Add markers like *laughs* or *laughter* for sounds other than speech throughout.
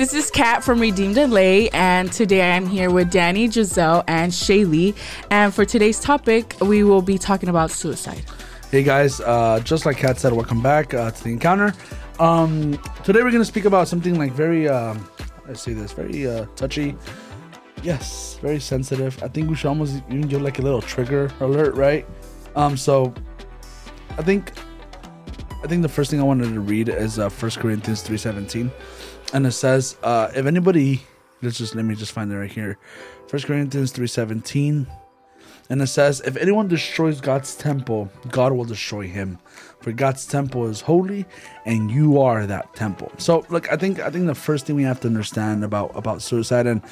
This is Kat from Redeemed LA, and today I'm here with Danny, Giselle, and Shaylee. And for today's topic, we will be talking about suicide. Hey guys, uh, just like Kat said, welcome back uh, to the encounter. Um, today we're going to speak about something like very, um, I say this, very uh, touchy. Yes, very sensitive. I think we should almost even give like a little trigger alert, right? Um, so I think I think the first thing I wanted to read is uh, 1 Corinthians 3.17. And it says, uh, if anybody, let's just, let me just find it right here. First Corinthians three 3.17. And it says, if anyone destroys God's temple, God will destroy him. For God's temple is holy, and you are that temple. So, look, I think I think the first thing we have to understand about about suicide, and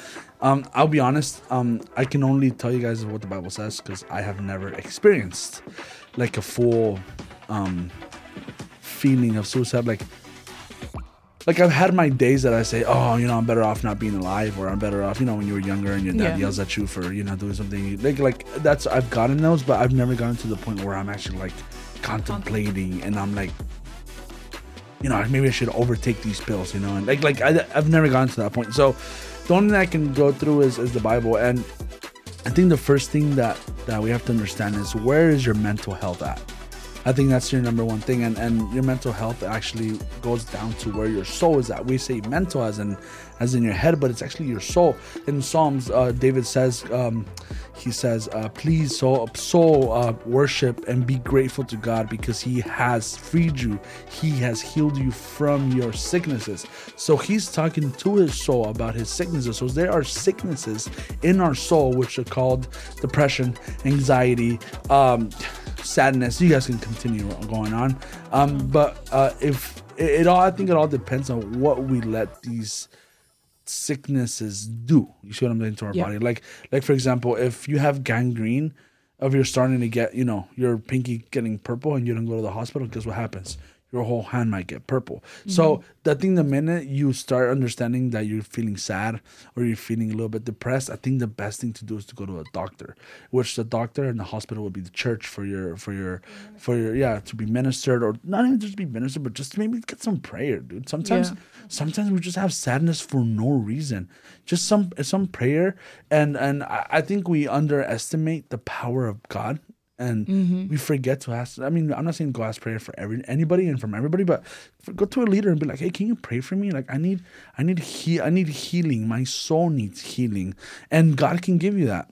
um, I'll be honest, um, I can only tell you guys what the Bible says because I have never experienced like a full um, feeling of suicide. Like, like I've had my days that I say, oh, you know, I'm better off not being alive, or I'm better off, you know, when you were younger and your dad Yeah. yells at you for, you know, doing something. Like, like that's I've gotten those, but I've never gotten to the point where I'm actually like contemplating, and I'm like, you know, maybe I should overtake these pills, you know, and like, like I, I've never gotten to that point. So, the only thing I can go through is is the Bible, and I think the first thing that that we have to understand is where is your mental health at. I think that's your number one thing, and and your mental health actually goes down to where your soul is at. We say mental as in as in your head, but it's actually your soul. In Psalms, uh, David says, um, he says, uh, "Please, soul, soul, uh, worship and be grateful to God because He has freed you. He has healed you from your sicknesses." So he's talking to his soul about his sicknesses. So there are sicknesses in our soul which are called depression, anxiety. Um, sadness. You guys can continue going on. Um, but uh, if it, it all, I think it all depends on what we let these sicknesses do. You see what I'm saying to our Yeah. body? Like, like for example, if you have gangrene, if you're starting to get, you know, your pinky getting purple and you don't go to the hospital, guess what happens? Your whole hand might get purple. Mm-hmm. So I think the minute you start understanding that you're feeling sad or you're feeling a little bit depressed, I think the best thing to do is to go to a doctor, which the doctor and the hospital would be the church for your for your for your yeah to be ministered or not even just be ministered, but just maybe get some prayer, dude. Sometimes Yeah. sometimes we just have sadness for no reason just some some prayer and and i I think we underestimate the power of god and mm-hmm. we forget to ask i mean i'm not saying go ask prayer for every anybody and from everybody but for, go to a leader and be like hey can you pray for me? Like i need i need he i need healing. My soul needs healing. And god can give you that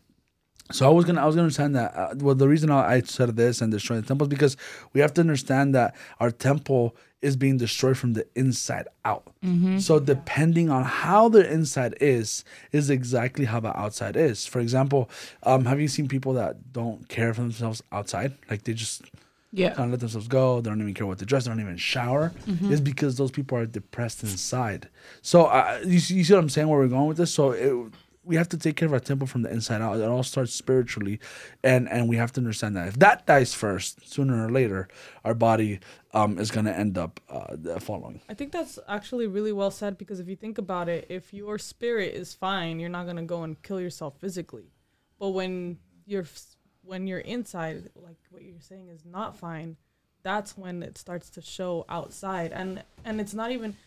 so I was gonna, I was gonna understand that. Uh, well, the reason I said this and destroying the temple is because we have to understand that our temple is being destroyed from the inside out. So depending on how the inside is, is exactly how the outside is. For example, um, have you seen people that don't care for themselves outside? Like they just Yeah. kind of let themselves go. They don't even care what to dress. They don't even shower. It's because those people are depressed inside. So uh, you, see, you see what I'm saying? Where we're going with this? So it, we have to take care of our temple from the inside out. It all starts spiritually, and and we have to understand that if that dies first, sooner or later, our body um, is gonna end up uh, following. I think that's actually really well said because if you think about it, if your spirit is fine, you're not gonna go and kill yourself physically. But when you're when you're inside, like what you're saying is not fine, that's when it starts to show outside, and and it's not even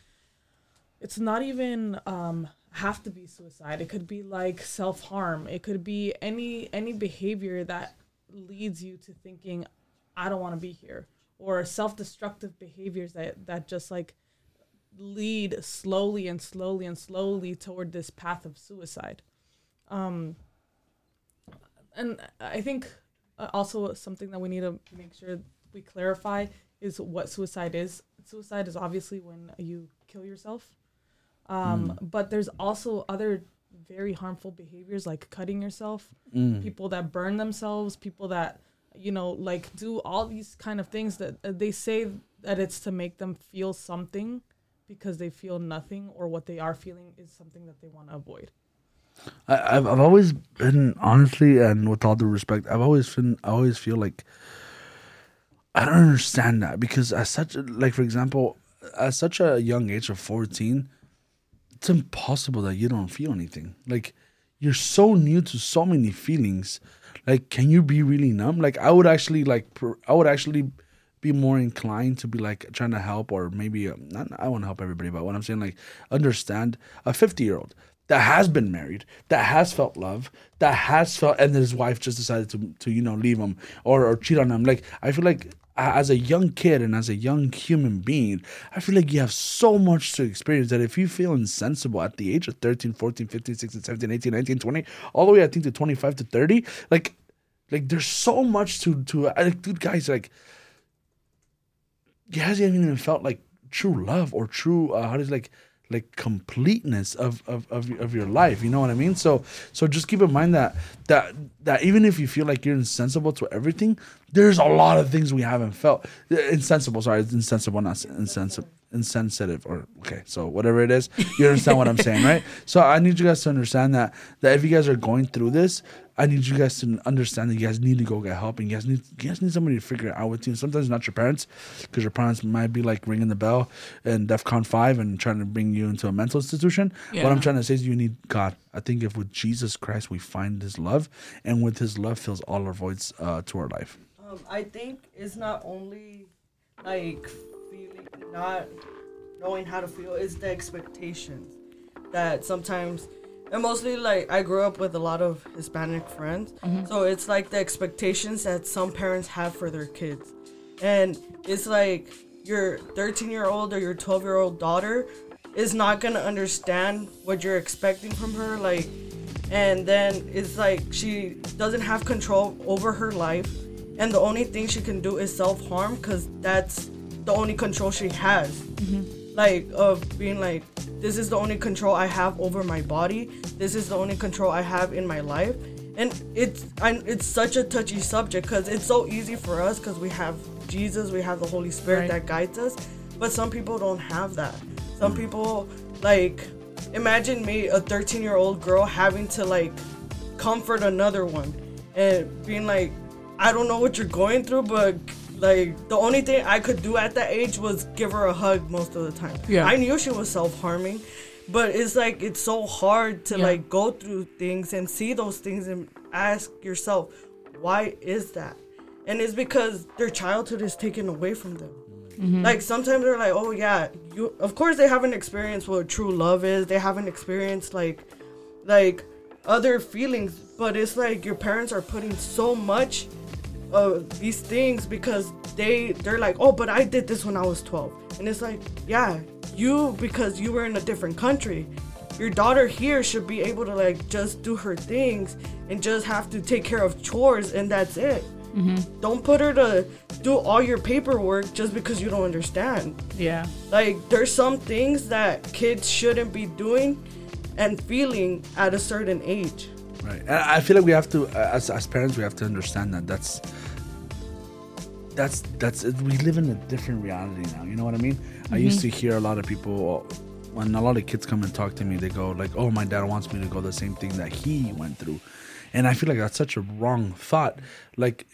it's not even um have to be suicide. It could be like self harm. It could be any any behavior that leads you to thinking, I don't want to be here, or self destructive behaviors that that just like lead slowly and slowly and slowly toward this path of suicide. Um, and I think uh, also something that we need to make sure we clarify is what suicide is. Suicide is obviously when you kill yourself. Um, But there's also other very harmful behaviors like cutting yourself, people that burn themselves, people that, you know, like do all these kind of things that uh, they say that it's to make them feel something because they feel nothing or what they are feeling is something that they want to avoid. I, I've I've always been honestly and with all due respect, I've always been I always feel like I don't understand that because as such like for example, at such a young age of fourteen, it's impossible that you don't feel anything. Like you're so new to so many feelings. Like, can you be really numb? Like I would actually like I would actually be more inclined to be like trying to help or maybe uh, not I want to help everybody but what I'm saying like understand a 50 year old that has been married that has felt love that has felt and his wife just decided to to you know leave him or or cheat on him like I feel like as a young kid and as a young human being, I feel like you have so much to experience that if you feel insensible at the age of 13, 14, 15, 16, 17, 18, 19, 20, all the way I think to 25 to 30, like like there's so much to to like dude guys like he hasn't even felt like true love or true uh, how does like like completeness of, of, of, of your life you know what i mean? So so just keep in mind that that that even if you feel like you're insensible to everything there's a lot of things we haven't felt. Uh, insensible sorry it's insensible not insensible insensitive or okay so whatever it is you understand what i'm saying right? *laughs* So i need you guys to understand that that if you guys are going through this I need you guys to understand that you guys need to go get help, and you guys need you guys need somebody to figure it out with you. And sometimes not your parents, because your parents might be like ringing the bell in DefCon five and trying to bring you into a mental institution. Yeah. What I'm trying to say is, you need God. I think if with Jesus Christ we find His love, and with His love fills all our voids uh, to our life. Um, I think it's not only like feeling, not knowing how to feel, it's the expectations that sometimes and mostly like I grew up with a lot of Hispanic friends, mm-hmm. so it's like the expectations that some parents have for their kids, and it's like your 13 year old or your 12 year old daughter is not gonna understand what you're expecting from her, like, and then it's like she doesn't have control over her life, and the only thing she can do is self harm because that's the only control she has. Mm-hmm like of being like this is the only control I have over my body. This is the only control I have in my life. And it's I, it's such a touchy subject because it's so easy for us because we have Jesus, we have the Holy Spirit right. that guides us. But some people don't have that. Some mm. people like imagine me, a 13 year old girl, having to like comfort another one and being like, I don't know what you're going through, but like the only thing I could do at that age was give her a hug most of the time. Yeah. I knew she was self harming, but it's like it's so hard to yeah. like go through things and see those things and ask yourself, why is that? And it's because their childhood is taken away from them. Mm-hmm. Like sometimes they're like, oh yeah, you. Of course they haven't experienced what true love is. They haven't experienced like, like other feelings. But it's like your parents are putting so much uh, these things because they they're like, oh, but I did this when I was 12, and it's like, yeah, you because you were in a different country. Your daughter here should be able to like just do her things and just have to take care of chores and that's it. Mm-hmm. Don't put her to do all your paperwork just because you don't understand. Yeah. Like there's some things that kids shouldn't be doing and feeling at a certain age. Right. And I feel like we have to, as, as parents, we have to understand that that's that's that's we live in a different reality now. You know what I mean? Mm-hmm. I used to hear a lot of people when a lot of kids come and talk to me. They go like, "Oh, my dad wants me to go the same thing that he went through," and I feel like that's such a wrong thought. Like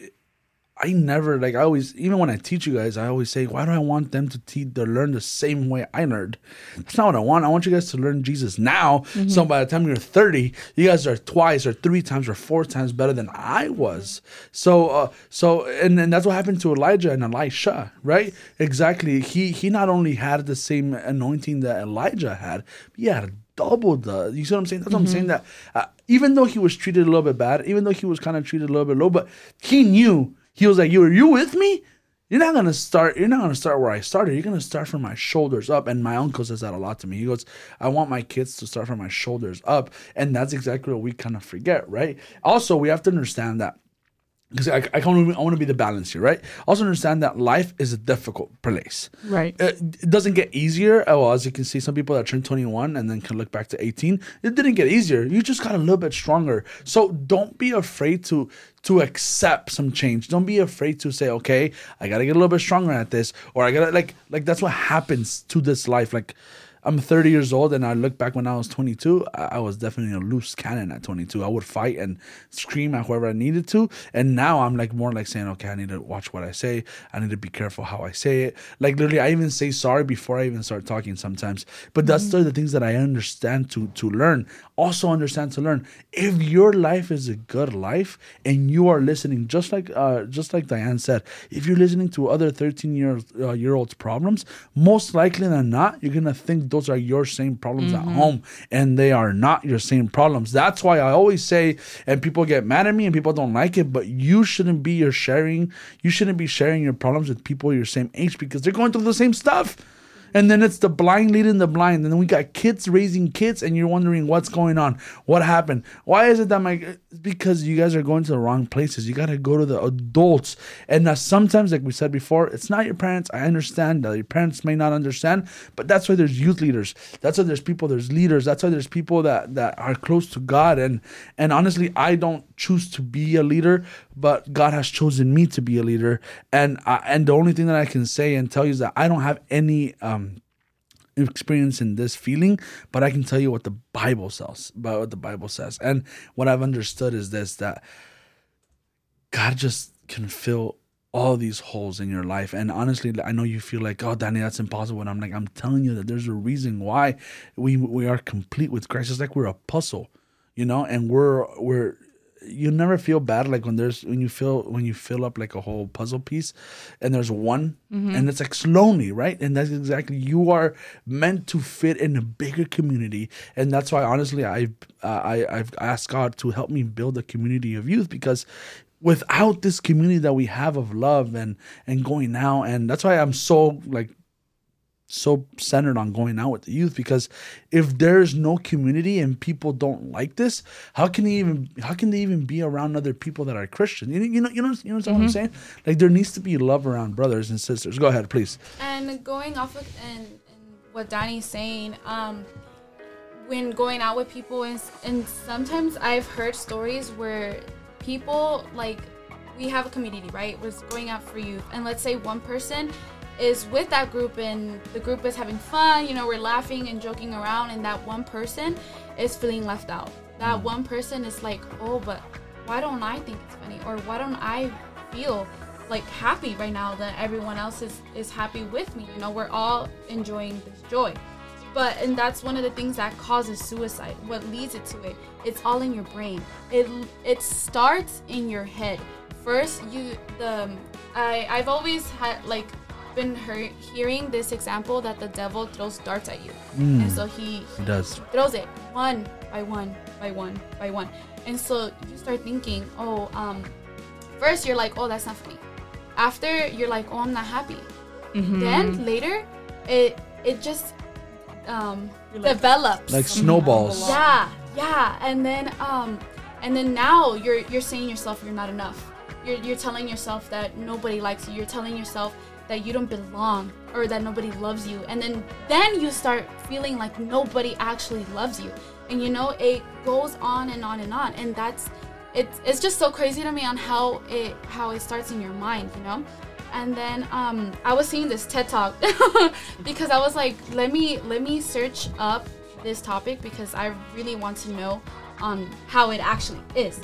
I never like I always even when I teach you guys, I always say, why do I want them to teach to learn the same way I learned? That's not what I want. I want you guys to learn Jesus now. Mm-hmm. So by the time you're 30, you guys are twice or three times or four times better than I was. So uh so and, and that's what happened to Elijah and Elisha, right? Exactly. He he not only had the same anointing that Elijah had, but he had double the you see what I'm saying? That's mm-hmm. what I'm saying that uh, even though he was treated a little bit bad, even though he was kind of treated a little bit low, but he knew he was like, "You are you with me? You're not gonna start. You're not gonna start where I started. You're gonna start from my shoulders up." And my uncle says that a lot to me. He goes, "I want my kids to start from my shoulders up," and that's exactly what we kind of forget, right? Also, we have to understand that because I, I, I want to be the balance here, right? Also understand that life is a difficult place. Right. It, it, doesn't get easier. Oh, well, as you can see, some people that turn 21 and then can look back to 18, it didn't get easier. You just got a little bit stronger. So don't be afraid to to accept some change. Don't be afraid to say, okay, I gotta get a little bit stronger at this, or I gotta like like that's what happens to this life. Like I'm 30 years old, and I look back when I was 22. I, I was definitely a loose cannon at 22. I would fight and scream at whoever I needed to, and now I'm like more like saying, okay, I need to watch what I say. I need to be careful how I say it. Like literally, I even say sorry before I even start talking sometimes. But that's Mm-hmm. the, things that I understand to to learn. Also understand to learn. If your life is a good life and you are listening, just like uh, just like Diane said, if you're listening to other 13 year uh, year olds problems, most likely than not, you're gonna think those are your same problems at mm-hmm. home, and they are not your same problems. That's why I always say, and people get mad at me and people don't like it, but you shouldn't be your sharing. You shouldn't be sharing your problems with people your same age because they're going through the same stuff. And then it's the blind leading the blind. And then we got kids raising kids, and you're wondering what's going on. What happened? Why is it that my. Because you guys are going to the wrong places. You got to go to the adults. And now sometimes, like we said before, it's not your parents. I understand that your parents may not understand, but that's why there's youth leaders. That's why there's people, there's leaders. That's why there's people that, that are close to God. And, and honestly, I don't choose to be a leader, but God has chosen me to be a leader. And, I, and the only thing that I can say and tell you is that I don't have any. Um, experience in this feeling, but I can tell you what the Bible says, about what the Bible says. And what I've understood is this that God just can fill all these holes in your life. And honestly, I know you feel like, oh, Danny, that's impossible. And I'm like, I'm telling you that there's a reason why we we are complete with Christ. It's like we're a puzzle, you know, and we're we're you never feel bad like when there's when you feel when you fill up like a whole puzzle piece and there's one and it's like lonely right? And that's exactly you are meant to fit in a bigger community. And that's why honestly i uh, i i've asked god to help me build a community of youth because without this community that we have of love and and going out and that's why i'm so like so centered on going out with the youth because if there's no community and people don't like this, how can they even how can they even be around other people that are Christian? You, know- you know you know you know what I'm saying? Like there needs to be love around brothers and sisters. Go ahead, please. And going off of and, and what Donnie's saying, um, when going out with people and, and sometimes I've heard stories where people like we have a community, right? Was going out for youth, and let's say one person is with that group and the group is having fun, you know, we're laughing and joking around, and that one person is feeling left out. That mm. one person is like, oh, but why don't I think it's funny? Or why don't I feel like happy right now that everyone else is, is happy with me? You know, we're all enjoying this joy. But and that's one of the things that causes suicide. What leads it to it? It's all in your brain. It it starts in your head. First, you the I I've always had like been heard, hearing this example that the devil throws darts at you, and so he, It does. throws it one by one by one by one, and so you start thinking, oh, um, first you're like, oh, that's not funny. After you're like, oh, I'm not happy. Then later, it it just um, like- develops. Like snowballs. Yeah, yeah, and then um, and then now you're you're saying yourself you're not enough. You're you're telling yourself that nobody likes you. You're telling yourself that you don't belong or that nobody loves you. And then then you start feeling like nobody actually loves you. And you know it goes on and on and on. And that's it's it's just so crazy to me on how it how it starts in your mind. You know. And then um, I was seeing this TED talk *laughs* because I was like, let me let me search up this topic because I really want to know um, how it actually is.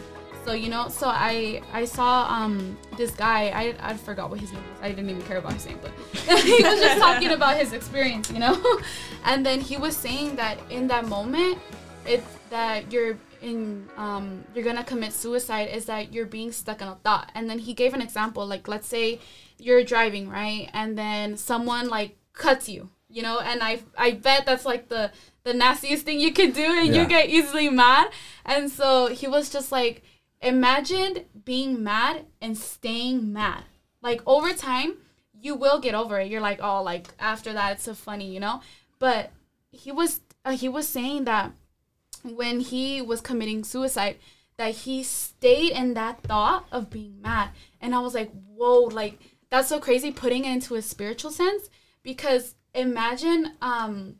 So you know, so I I saw um, this guy. I I forgot what his name was. I didn't even care about his name, but *laughs* he was just talking *laughs* about his experience, you know. *laughs* And then he was saying that in that moment, it's that you're in um, you're gonna commit suicide is that you're being stuck in a thought. And then he gave an example, like let's say you're driving right, and then someone like cuts you, you know, and I I bet that's like the the nastiest thing you can do, and Yeah. you get easily mad. And so he was just like, imagine being mad and staying mad. Like over time, you will get over it. You're like, oh, like after that, it's so funny, you know. But he was uh, he was saying that when he was committing suicide, that he stayed in that thought of being mad, and I was like, whoa, like that's so crazy. Putting it into a spiritual sense, because imagine um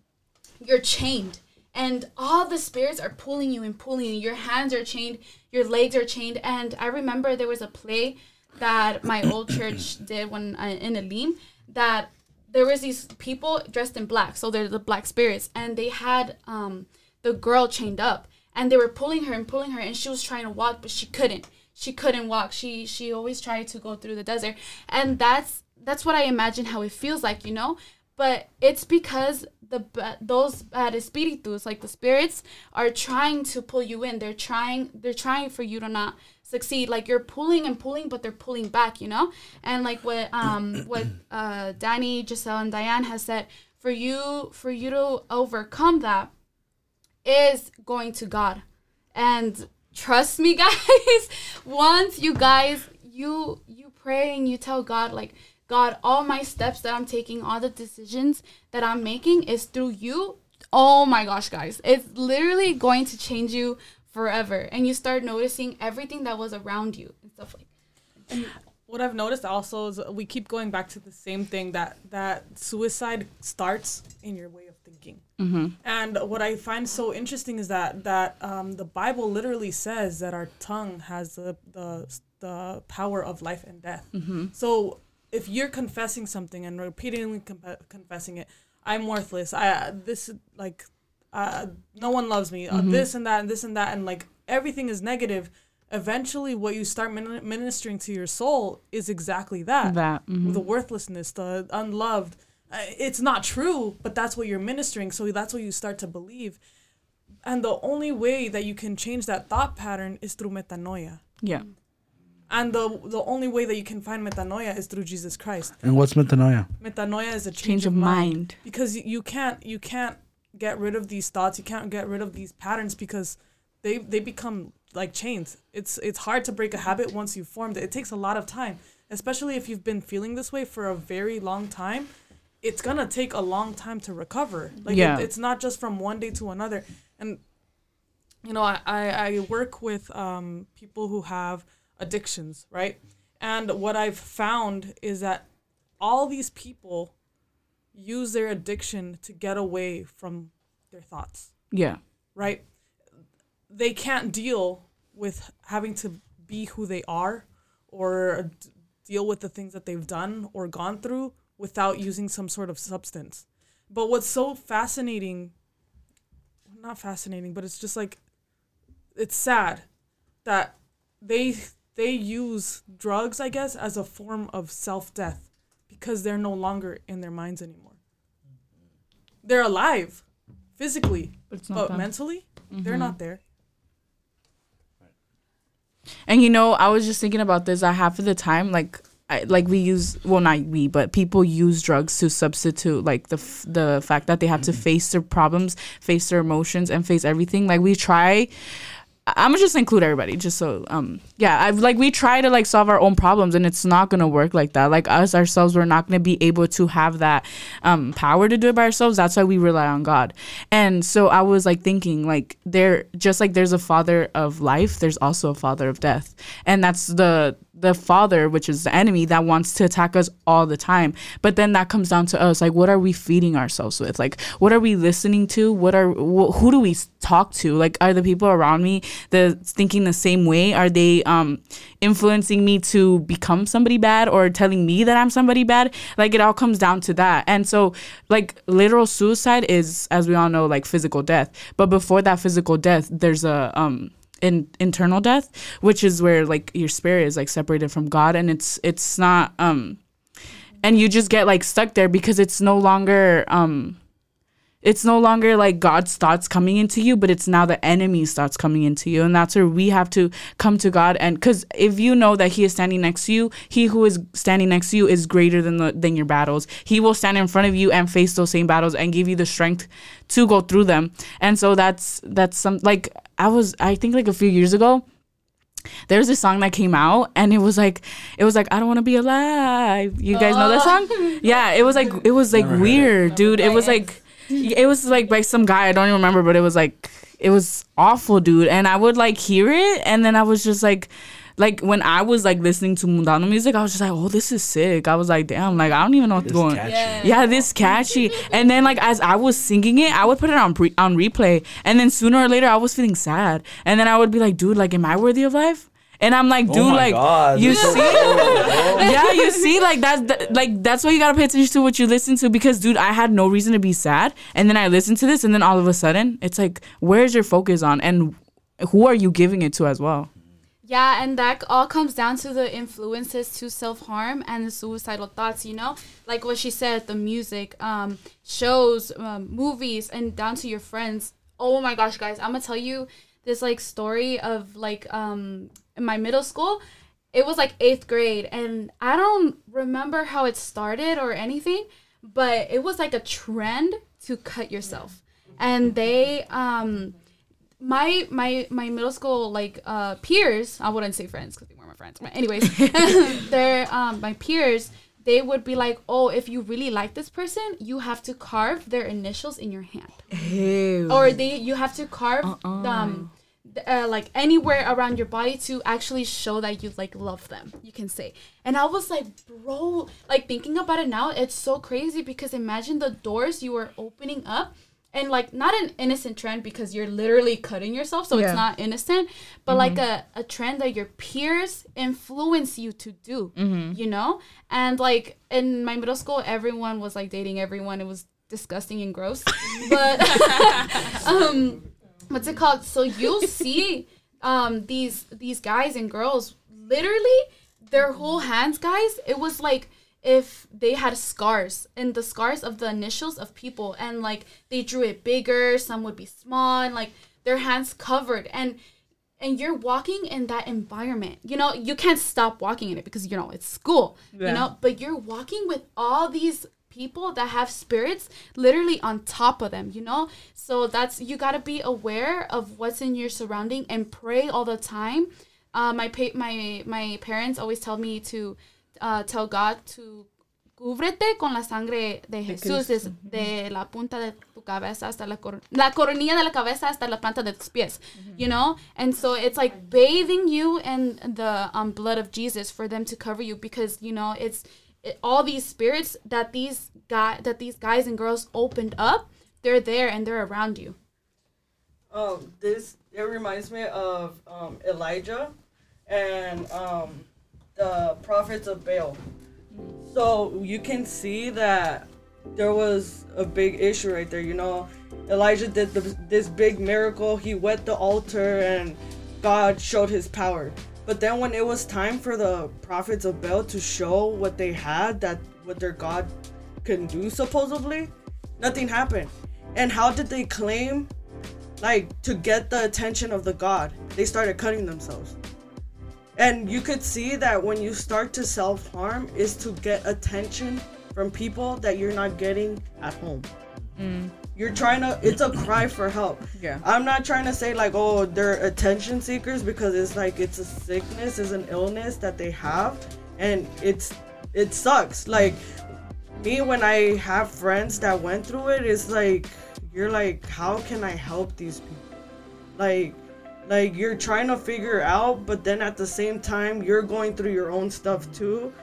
you're chained and all the spirits are pulling you and pulling you your hands are chained your legs are chained and i remember there was a play that my old church *coughs* did when uh, in Elim that there was these people dressed in black, so they're the black spirits, and they had um the girl chained up, and they were pulling her and pulling her, and she was trying to walk, but she couldn't. She couldn't walk. She she always tried to go through the desert, and that's that's what I imagine how it feels like, you know. But it's because the those bad espíritus, like the spirits, are trying to pull you in. They're trying they're trying for you to not succeed. Like you're pulling and pulling, but they're pulling back, you know. And like what um *clears throat* what uh Danny, Giselle, and Diane has said, for you for you to overcome that is going to God. And trust me *laughs* guys, once you guys you you pray and you tell God like God, all my steps that I'm taking, all the decisions that I'm making is through you. Oh my gosh, guys. It's literally going to change you forever. And you start noticing everything that was around you and stuff like what I've noticed also is we keep going back to the same thing that that suicide starts in your way of thinking. And what I find so interesting is that that um, the Bible literally says that our tongue has the the the power of life and death. So if you're confessing something and repeatedly com- confessing it, I'm worthless. I this like uh, no one loves me. Uh, this and that and this and that and like everything is negative. Eventually, what you start min- ministering to your soul is exactly that That, mhm. the worthlessness, the unloved. Uh, It's not true, but that's what you're ministering. So that's what you start to believe. And the only way that you can change that thought pattern is through metanoia. Yeah. And the the only way that you can find metanoia is through Jesus Christ. And what's metanoia? Metanoia is a change, Change of mind. because you can't you can't get rid of these thoughts. You can't get rid of these patterns because they they become like chains. It's it's hard to break a habit once you've formed it. It takes a lot of time, especially if you've been feeling this way for a very long time. It's gonna take a long time to recover. Like Yeah. it, it's not just from one day to another. And you know, I I, I work with um, people who have addictions, right? And what I've found is that all these people use their addiction to get away from their thoughts, Yeah. right? They can't deal with having to be who they are or d- deal with the things that they've done or gone through without using some sort of substance. But what's so fascinating, not fascinating, but it's just like it's sad that they they use drugs, I guess, as a form of self-death because they're no longer in their minds anymore. They're alive physically, But it's not but them. mentally, they're mm-hmm. not there. And you know, I was just thinking about this. I half of the time, like, I, like we use well, not we, but people use drugs to substitute like the f- the fact that they have to mm-hmm. face their problems, face their emotions, and face everything. Like we try. I'm gonna just include everybody, just so um yeah, I've like we try to like solve our own problems, and it's not gonna work like that. Like us ourselves, we're not gonna be able to have that um power to do it by ourselves. That's why we rely on God. And so I was like thinking, like there, just like there's a father of life, there's also a father of death, and that's the the father, which is the enemy, that wants to attack us all the time. But then that comes down to us, like what are we feeding ourselves with? Like what are we listening to? What are wh- who do we talk to? Like are the people around me the thinking the same way? Are they um influencing me to become somebody bad or telling me that I'm somebody bad? Like it all comes down to that. And so like literal suicide is as we all know like physical death. But before that physical death, there's a um in internal death, which is where like your spirit is like separated from God and it's it's not um and you just get like stuck there because it's no longer um it's no longer like God's thoughts coming into you, but it's now the enemy's thoughts coming into you. And that's where we have to come to God. And because if you know that He is standing next to you, He who is standing next to you is greater than the than your battles. He will stand in front of you and face those same battles and give you the strength to go through them. And so that's that's some like I was I think like a few years ago, there's a song that came out and it was like it was like I don't want to be alive. You guys know that oh. song? *laughs* Yeah, it was like it was like Never it. weird, dude. It was like *laughs* it was like by some guy I don't even remember, but it was like it was awful, dude. And I would like hear it and then I was just like like when I was like listening to Mundano music, I was just like, "Oh, this is sick." I was like, "Damn!" Like I don't even know what's It's going. catchy. Yeah, this catchy. And then like as I was singing it, I would put it on pre- on replay, and then sooner or later I was feeling sad, and then I would be like, "Dude, like, am I worthy of life?" And I'm like, dude, oh my like God, you see, so *laughs* yeah, you see, like that's the, like that's why you gotta pay attention to what you listen to because, dude, I had no reason to be sad, and then I listened to this, and then all of a sudden, it's like, where's your focus on, and who are you giving it to as well? Yeah, and that all comes down to the influences to self harm and the suicidal thoughts. You know, like what she said, the music, um, shows, um, movies, and down to your friends. Oh my gosh, guys, I'm gonna tell you this like story of like um in my middle school. It was like eighth grade, and I don't remember how it started or anything, but it was like a trend to cut yourself, and they um my my my middle school like uh peers i wouldn't say friends because they weren't my friends but anyways *laughs* they're um my peers they would be like oh if you really like this person you have to carve their initials in your hand. Or they you have to carve um th- uh, like anywhere around your body to actually show that you like love them. You can say. And i was like bro like thinking about it now it's so crazy because imagine the doors you were opening up and like not an innocent trend because you're literally cutting yourself so Yeah. it's not innocent but like a, a trend that your peers influence you to do you know? And like in my middle school everyone was like dating everyone. It was disgusting and gross. *laughs* But *laughs* um what's it called? So you'll *laughs* see um these these guys and girls literally their whole hands guys it was like if they had scars and the scars of the initials of people and like they drew it bigger some would be small and like their hands covered and and you're walking in that environment. You know you can't stop walking in it because you know it's school you know but you're walking with all these people that have spirits literally on top of them you know? So that's you got to be aware of what's in your surrounding and pray all the time. Uh, my pa- my my parents always tell me to uh, tell god to cúbrete con la sangre de Jesús des- de la punta de tu cabeza hasta la, cor- la coronilla de la cabeza hasta la planta de tus pies you know? And so it's like bathing you in the um, blood of jesus for them to cover you because you know it's it, all these spirits that these guy that these guys and girls opened up they're there and they're around you um, this it reminds me of um, Elijah and um, the prophets of Baal. So you can see that there was a big issue right there. You know, Elijah did the, this big miracle. He wet the altar, and God showed His power. But then when it was time for the prophets of Baal to show what they had, that what their God can do, supposedly, nothing happened. And how did they claim like to get the attention of the god? They started cutting themselves. And you could see that when you start to self-harm is to get attention from people that you're not getting at home mm. You're trying to it's a cry for help. Yeah. i'm not trying to say like oh they're attention seekers because it's like it's a sickness it's an illness that they have and it's it sucks. Like me when i have friends that went through it it's like you're like how can i help these people? Like like you're trying to figure out but then at the same time you're going through your own stuff too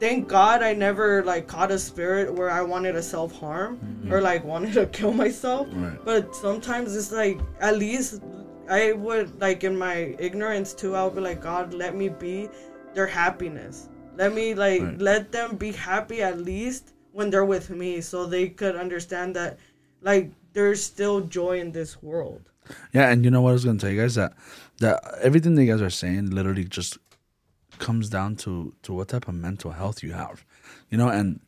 thank god i never like caught a spirit where i wanted to self-harm mm-hmm. or like wanted to *laughs* kill myself. Right. but sometimes it's like at least i would like in my ignorance too i would be like god let me be their happiness. Let me like Right. let them be happy at least when they're with me so they could understand that like there's still joy in this world. Yeah, and you know what I was gonna tell you guys? That that everything that you guys are saying literally just comes down to to what type of mental health you have, you know. And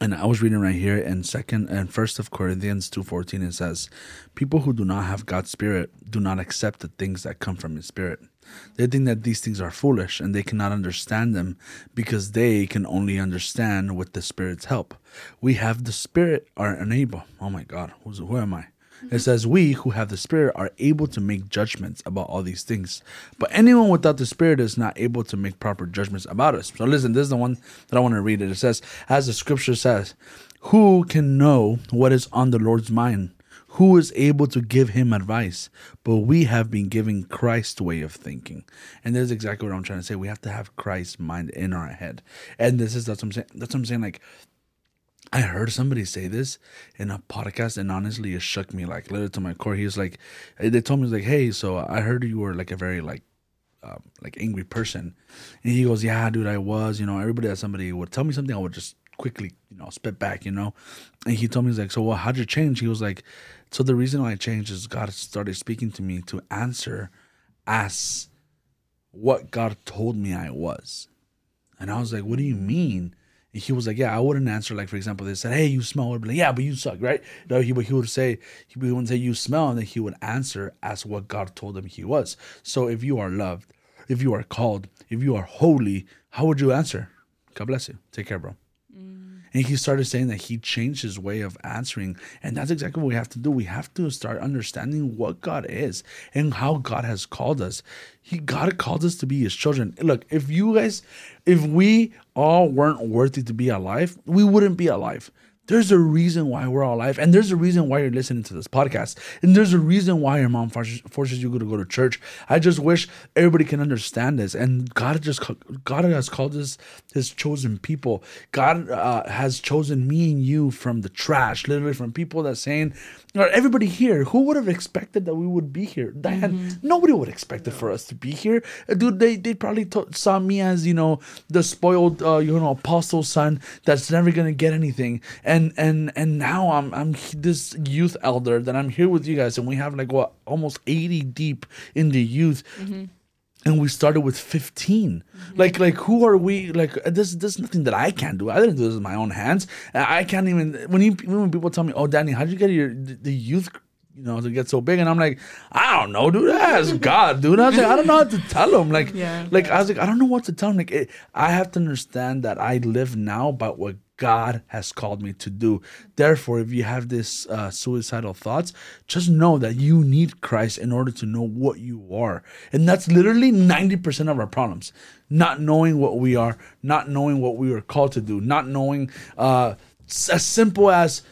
and I was reading right here in second and first of Corinthians two fourteen. It says, "People who do not have God's spirit do not accept the things that come from His Spirit. They think that these things are foolish and they cannot understand them because they can only understand with the Spirit's help. We have the Spirit are unable. Oh my God, who's who am I? It says, We who have the Spirit are able to make judgments about all these things. But anyone without the Spirit is not able to make proper judgments about us. So listen, this is the one that I want to read it. It says, As the scripture says, Who can know what is on the Lord's mind? Who is able to give him advice? But we have been given Christ's way of thinking. And this is exactly what I'm trying to say. We have to have Christ's mind in our head. And this is that's what I'm saying. That's what I'm saying. Like I heard somebody say this in a podcast, and honestly, it shook me like literally to my core. He was like, they told me like, "Hey, so I heard you were like a very like um, like angry person, and he goes, "Yeah, dude, I was. You know, everybody that somebody would tell me something, I would just quickly, you know, spit back. You know." And he told me, he's like, "So, well, how'd you change?" He was like, "So the reason why I changed is God started speaking to me to answer as what God told me I was." And I was like, "What do you mean?" He was like, "Yeah, I wouldn't answer like, for example, they said, "Hey, you smell," I'd be like, "Yeah, but you suck," right? No, he but he would say he wouldn't say you smell, and then he would answer as what God told him he was. So if you are loved, if you are called, if you are holy, how would you answer? God bless you. Take care, bro. And he started saying that he changed his way of answering. And that's exactly what we have to do. We have to start understanding what God is and how God has called us. He God called us to be his children. Look, if you guys, if we all weren't worthy to be alive, we wouldn't be alive. There's a reason why we're all alive, and there's a reason why you're listening to this podcast, and there's a reason why your mom forces, forces you to go to church. I just wish everybody can understand this, and God just God has called us His chosen people. God uh, has chosen me and you from the trash, literally from people that saying, or everybody here, who would have expected that we would be here? Diane, nobody would expect it for us to be here, Uh, dude. They they probably to- saw me as you know the spoiled uh, you know apostle son that's never gonna get anything, and and and and now I'm I'm this youth elder that I'm here with you guys, and we have like what almost eighty deep in the youth. Mm-hmm. And we started with 15 mm-hmm. like like who are we like this this is nothing that i can do. I didn't do this with my own hands. I I can't even when you when people tell me oh danny how did you get your the youth you know to get so big? And i'm like i don't know dude. That's *laughs* god dude. I was like i don't know how to tell them like Yeah. like i was like i don't know what to tell them like it, i have to understand that i live now by what God has called me to do. Therefore, if you have this uh, suicidal thoughts, just know that you need Christ in order to know what you are. And that's literally 90% of our problems. Not knowing what we are, not knowing what we were called to do, not knowing uh, as simple as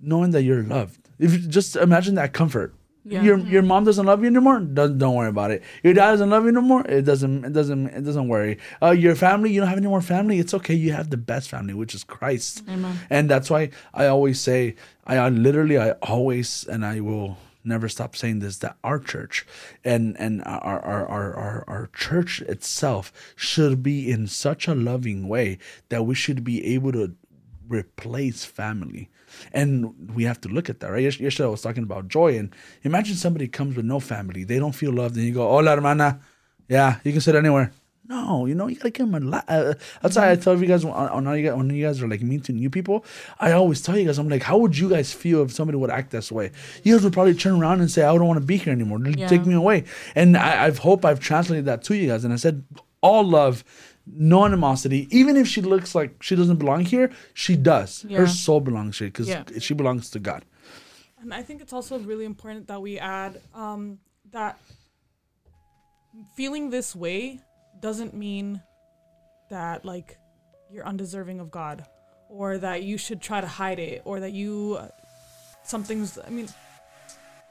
knowing that you're loved. If you just imagine that comfort. Yeah. Your your mom doesn't love you anymore. Don't don't worry about it. Your dad doesn't love you anymore. It doesn't it doesn't it doesn't worry. Uh, your family you don't have any more family. It's okay. You have the best family, which is Christ. Amen. And that's why I always say I, I literally I always and I will never stop saying this that our church and and our our, our our our church itself should be in such a loving way that we should be able to replace family. And we have to look at that, right? Yesterday I was talking about joy, and imagine somebody comes with no family, they don't feel loved, and you go, "Hola, hermana, yeah, you can sit anywhere." No, you know you gotta give them a lot. Uh, that's why I tell you guys when, on how you guys when you guys are like mean to new people, I always tell you guys, I'm like, how would you guys feel if somebody would act this way? You guys would probably turn around and say, I don't want to be here anymore. Yeah. Take me away. And I, I've hope I've translated that to you guys, and I said, all love, no animosity. Even if she looks like she doesn't belong here, she does. Yeah. Her soul belongs here because Yeah. she belongs to God. And I think it's also really important that we add um, that feeling this way doesn't mean that like you're undeserving of God or that you should try to hide it or that you uh, something's I mean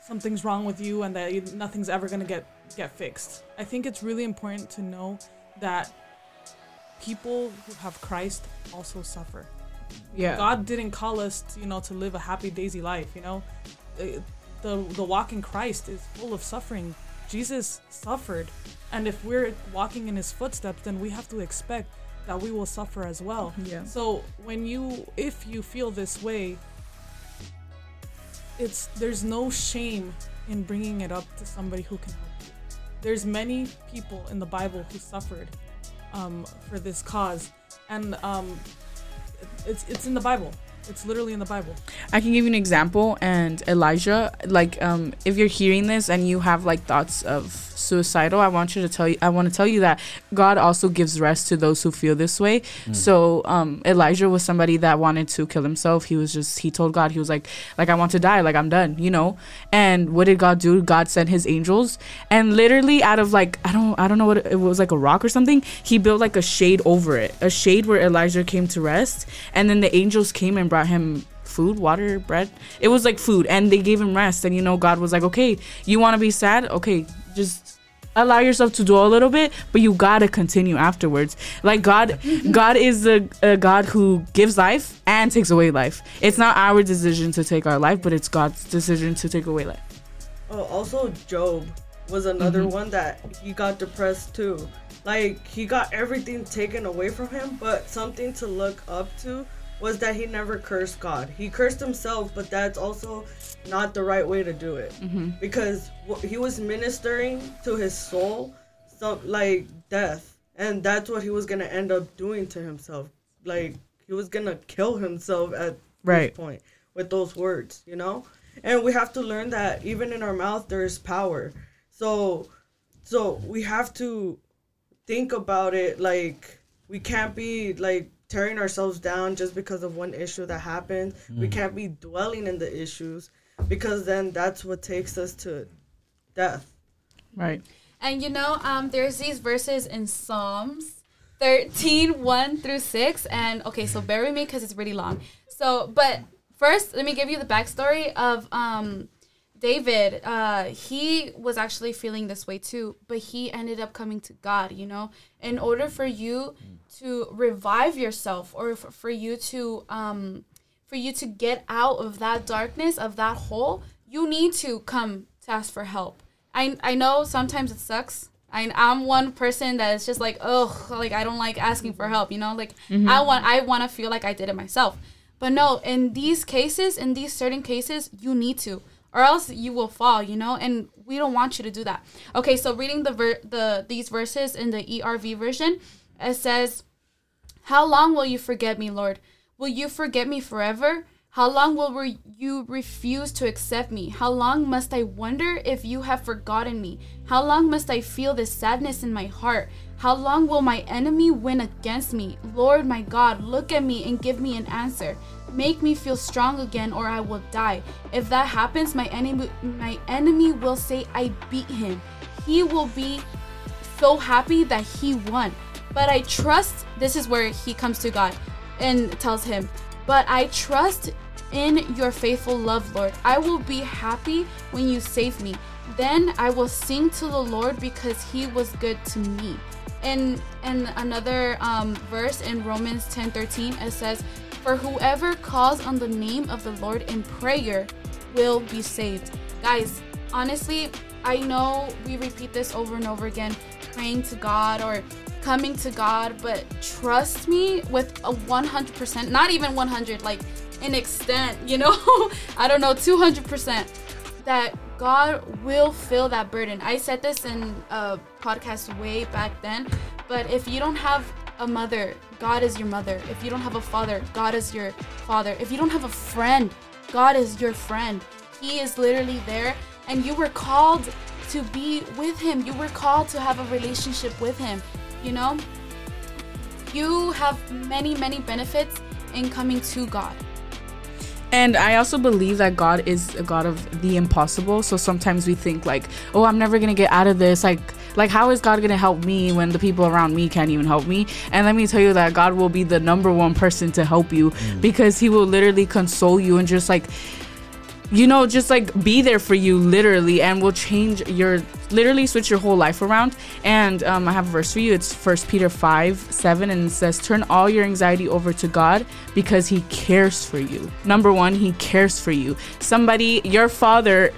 something's wrong with you and that you, nothing's ever going to get get fixed. I think it's really important to know that people who have Christ also suffer. Yeah. God didn't call us, to, you know, to live a happy daisy life. You know, Uh, the the walk in Christ is full of suffering. Jesus suffered, and if we're walking in His footsteps, then we have to expect that we will suffer as well. Yeah. So when you, if you feel this way, it's there's no shame in bringing it up to somebody who can help you. There's many people in the Bible who suffered um, for this cause, and um, it's it's in the Bible. It's literally in the Bible. I can give you an example. And Elijah, like, um, if you're hearing this and you have like thoughts of suicidal, I want you to tell you. I want to tell you that God also gives rest to those who feel this way. So, um, Elijah was somebody that wanted to kill himself. He was just he told God he was like, like I want to die, like I'm done, you know. And what did God do? God sent His angels, and literally out of like I don't I don't know what it, it was like a rock or something. He built like a shade over it, a shade where Elijah came to rest, and then the angels came and brought him food, water, bread. It was like food, and they gave him rest. And you know, God was like, okay, you want to be sad? Okay, just allow yourself to dwell a little bit, but you gotta continue afterwards. Like God, *laughs* God is a, a God who gives life and takes away life. It's not our decision to take our life, but it's God's decision to take away life. Oh, also Job. was another mm-hmm. one that he got depressed too. Like he got everything taken away from him, but something to look up to was that he never cursed God. He cursed himself, but that's also not the right way to do it mm-hmm. because he was ministering to his soul, some like death, and that's what he was gonna end up doing to himself. Like he was gonna kill himself at Right. this point with those words, you know. And we have to learn that even in our mouth there is power. So, so we have to think about it like we can't be like tearing ourselves down just because of one issue that happened. We can't be dwelling in the issues because then that's what takes us to death. Right. And you know, um, there's these verses in Psalms 13, 1 through 6. And okay, so bear with me because it's really long. So, but first, let me give you the backstory of um, David. Uh, he was actually feeling this way too, but he ended up coming to God, you know, in order for you to revive yourself or for, for you to. Um, for you to get out of that darkness of that hole you need to come to ask for help. I, I know sometimes it sucks. I, i'm one person that is just like oh like i don't like asking for help you know? Like i want i want to feel like i did it myself. But no in these cases in these certain cases you need to or else you will fall you know and we don't want you to do that okay so reading the ver- the these verses in the ERV version it says how long will you forget me, Lord? Will you forget me forever? How long will re- you refuse to accept me? How long must I wonder if you have forgotten me? How long must I feel this sadness in my heart? How long will my enemy win against me? Lord my God, look at me and give me an answer. Make me feel strong again or I will die. If that happens, my enemy my enemy will say I beat him. He will be so happy that he won. But I trust, this is where he comes to God and tells him, But I trust in your faithful love, Lord. I will be happy when you save me. Then I will sing to the Lord because he was good to me. And and another um, verse in Romans 10 13, it says, For whoever calls on the name of the Lord in prayer will be saved. Guys, honestly, I know we repeat this over and over again, praying to God or coming to God, but trust me with a 100%, not even 100, like an extent, *laughs* you know, I don't know, 200%, that God will fill that burden. I said this in a podcast way back then, but if you don't have a mother, God is your mother. If you don't have a father, God is your father. If you don't have a friend, God is your friend. He is literally there, and you were called to be with Him. You were called to have a relationship with Him. You know, you have many, many benefits in coming to God. And I also believe that God is a God of the impossible. So sometimes we think like, "Oh, I'm never going to get out of this." Like like how is God going to help me when the people around me can't even help me? And let me tell you that God will be the number one person to help you because he will literally console you and just like you know, just like be there for you literally and will change your literally switch your whole life around. And um, I have a verse for you. It's First Peter 5 7, and it says, Turn all your anxiety over to God because He cares for you. Number one, He cares for you. Somebody, your father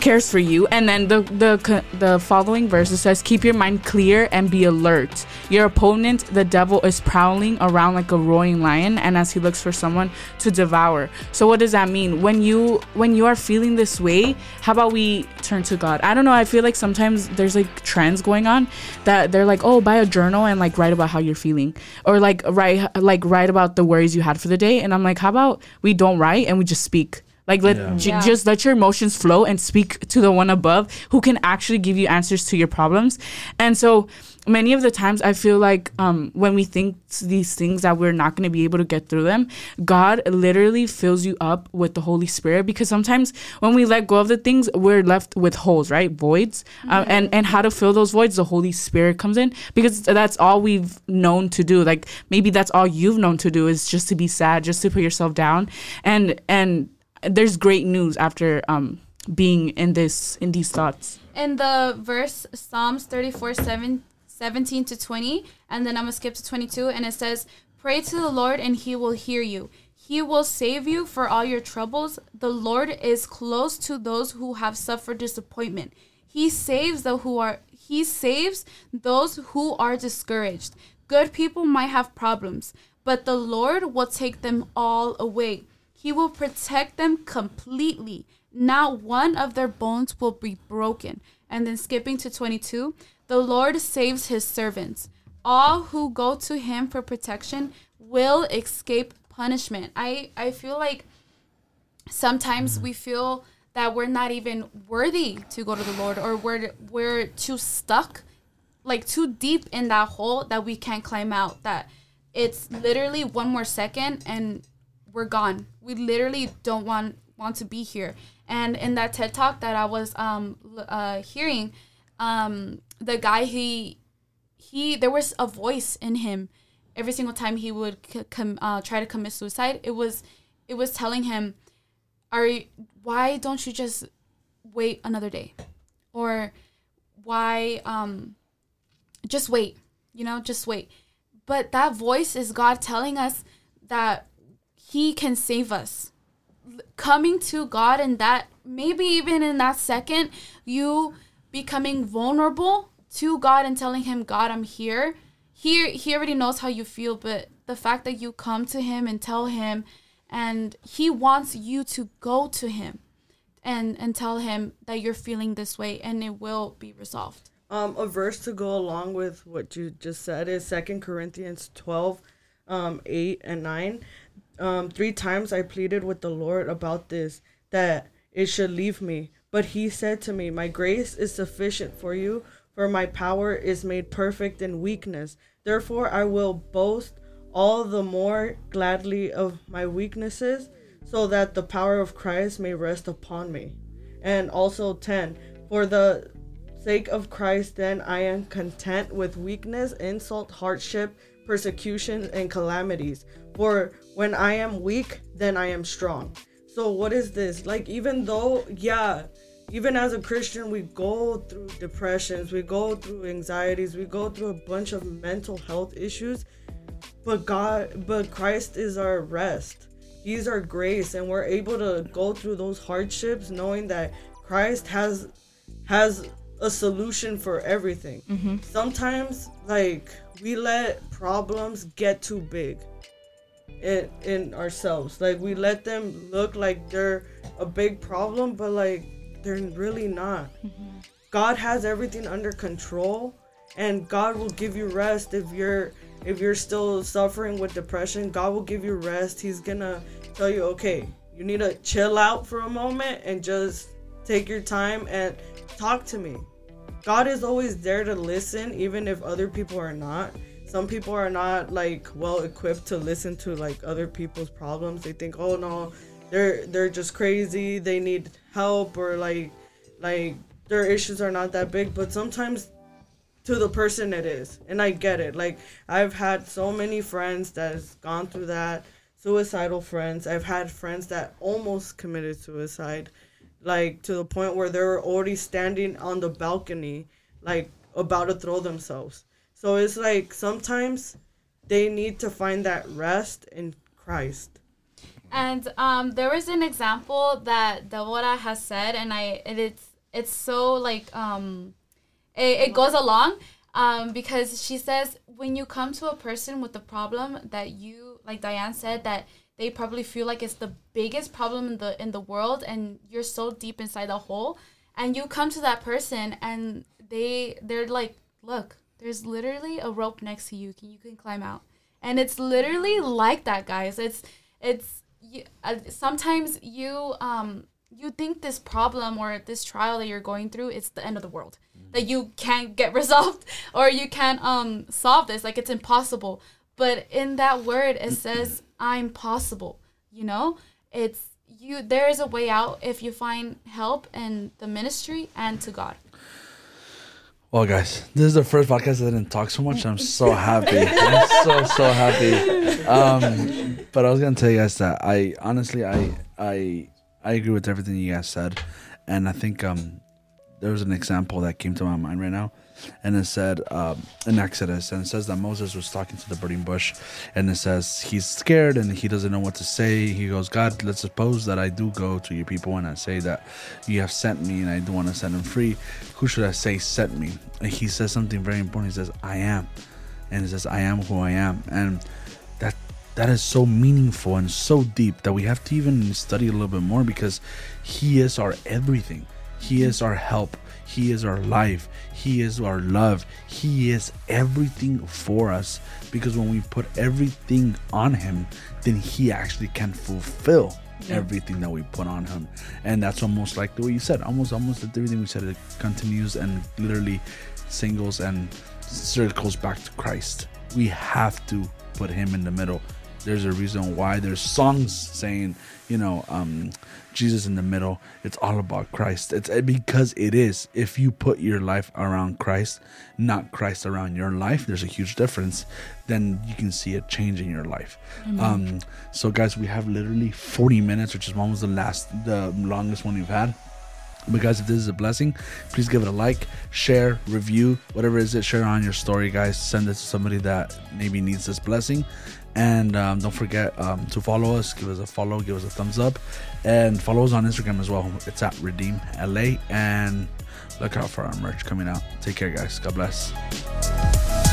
cares for you. And then the the the following verse it says keep your mind clear and be alert. Your opponent the devil is prowling around like a roaring lion and as he looks for someone to devour. So what does that mean? When you when you are feeling this way how about we turn to god? I don't know. I feel like sometimes there's like trends going on that they're like oh buy a journal and like write about how you're feeling. Or like write like write about the worries you had for the day. And i'm like how about we don't write and we just speak like let Yeah. j- Yeah. just let your emotions flow and speak to the one above who can actually give you answers to your problems. And so many of the times I feel like um, when we think these things that we're not going to be able to get through them, God literally fills you up with the Holy Spirit because sometimes when we let go of the things, we're left with holes, right? Voids. Um, and and how to fill those voids, the Holy Spirit comes in because that's all we've known to do. Like maybe that's all you've known to do is just to be sad, just to put yourself down. And and there's great news after um being in this in these thoughts in the verse Psalms 34 7, 17 to 20, and then I'm gonna skip to 22, and it says, Pray to the Lord, and he will hear you. He will save you for all your troubles. The Lord is close to those who have suffered disappointment. He saves the who are he saves those who are discouraged. Good people might have problems, but the Lord will take them all away. He will protect them completely. Not one of their bones will be broken. And then skipping to 22, the Lord saves his servants. All who go to him for protection will escape punishment. I, I feel like sometimes mm-hmm. we feel that we're not even worthy to go to the Lord or we're we're too stuck like too deep in that hole that we can't climb out that it's literally one more second and we're gone. We literally don't want want to be here. And in that TED talk that I was um uh hearing um the guy he he there was a voice in him every single time he would c- com, uh, try to commit suicide it was it was telling him are you, why don't you just wait another day or why um just wait you know just wait but that voice is god telling us that he can save us. Coming to god in that maybe even in that second you becoming vulnerable to god and telling him god i'm here. He he already knows how you feel but the fact that you come to him and tell him and he wants you to go to him and and tell him that you're feeling this way and it will be resolved. Um, a verse to go along with what you just said is Second Corinthians 12, um, 8 and 9. Um, three times I pleaded with the Lord about this, that it should leave me. But he said to me, My grace is sufficient for you, for my power is made perfect in weakness. Therefore I will boast all the more gladly of my weaknesses, so that the power of Christ may rest upon me. And also 10, for the sake of Christ, then I am content with weakness, insult, hardship, persecution, and calamities. For when I am weak, then I am strong. So, what is this? Like, even though, yeah, even as a Christian, we go through depressions, we go through anxieties, we go through a bunch of mental health issues, but God, but Christ is our rest. He's our grace, and we're able to go through those hardships knowing that Christ has has a solution for everything. Mm-hmm. Sometimes, like we let problems get too big in in ourselves. Like we let them look like they're a big problem, but like they're really not. Mm-hmm. God has everything under control, and God will give you rest if you're if you're still suffering with depression. God will give you rest. He's gonna tell you, okay, you need to chill out for a moment and just take your time and talk to me. God is always there to listen, even if other people are not. Some people are not like well equipped to listen to like other people's problems. They think, oh no, they're they're just crazy. They need help or like like their issues are not that big. But sometimes to the person it is, and I get it. Like I've had so many friends that has gone through that suicidal friends. I've had friends that almost committed suicide like to the point where they're already standing on the balcony like about to throw themselves so it's like sometimes they need to find that rest in christ. And um, there was an example that Deborah has said, and I and it's it's so like um, it, it goes along um, because she says when you come to a person with a problem that you like Diane said that they probably feel like it's the biggest problem in the in the world, and you're so deep inside the hole, and you come to that person and they they're like, look, there's literally a rope next to you, can you can climb out, and it's literally like that, guys. It's it's you, uh, sometimes you um you think this problem or this trial that you're going through it's the end of the world. That you can't get *laughs* resolved or you can't um solve this. Like it's impossible. But in that word it says i'm possible you know? It's you there is a way out if you find help in the ministry and to god Well, guys, this is the first podcast I didn't talk so much. I'm so happy. I'm so so happy. Um, but I was gonna tell you guys that I honestly I I I agree with everything you guys said, and I think um there was an example that came to my mind right now, and it said um, in Exodus, and it says that Moses was talking to the burning bush, and it says he's scared and he doesn't know what to say. He goes, God, let's suppose that I do go to your people and I say that you have sent me and I do want to set them free. Who should I say sent me? And he says something very important. He says, I am, and it says, I am who I am, and that that is so meaningful and so deep that we have to even study a little bit more because he is our everything. He is our help. He is our life. He is our love. He is everything for us because when we put everything on Him, then He actually can fulfill everything that we put on Him. And that's almost like the way you said, almost, almost everything we said, it continues and literally singles and circles back to Christ. We have to put Him in the middle. There's a reason why there's songs saying, you know, um, Jesus in the middle. It's all about Christ. It's uh, because it is. If you put your life around Christ, not Christ around your life, there's a huge difference. Then you can see a change in your life. Um, so, guys, we have literally 40 minutes, which is almost the last, the longest one we've had. But guys, if this is a blessing, please give it a like, share, review, whatever it is it, share on your story, guys. Send it to somebody that maybe needs this blessing. And um, don't forget um, to follow us, give us a follow, give us a thumbs up, and follow us on Instagram as well. It's at Redeem LA, and look out for our merch coming out. Take care, guys. God bless.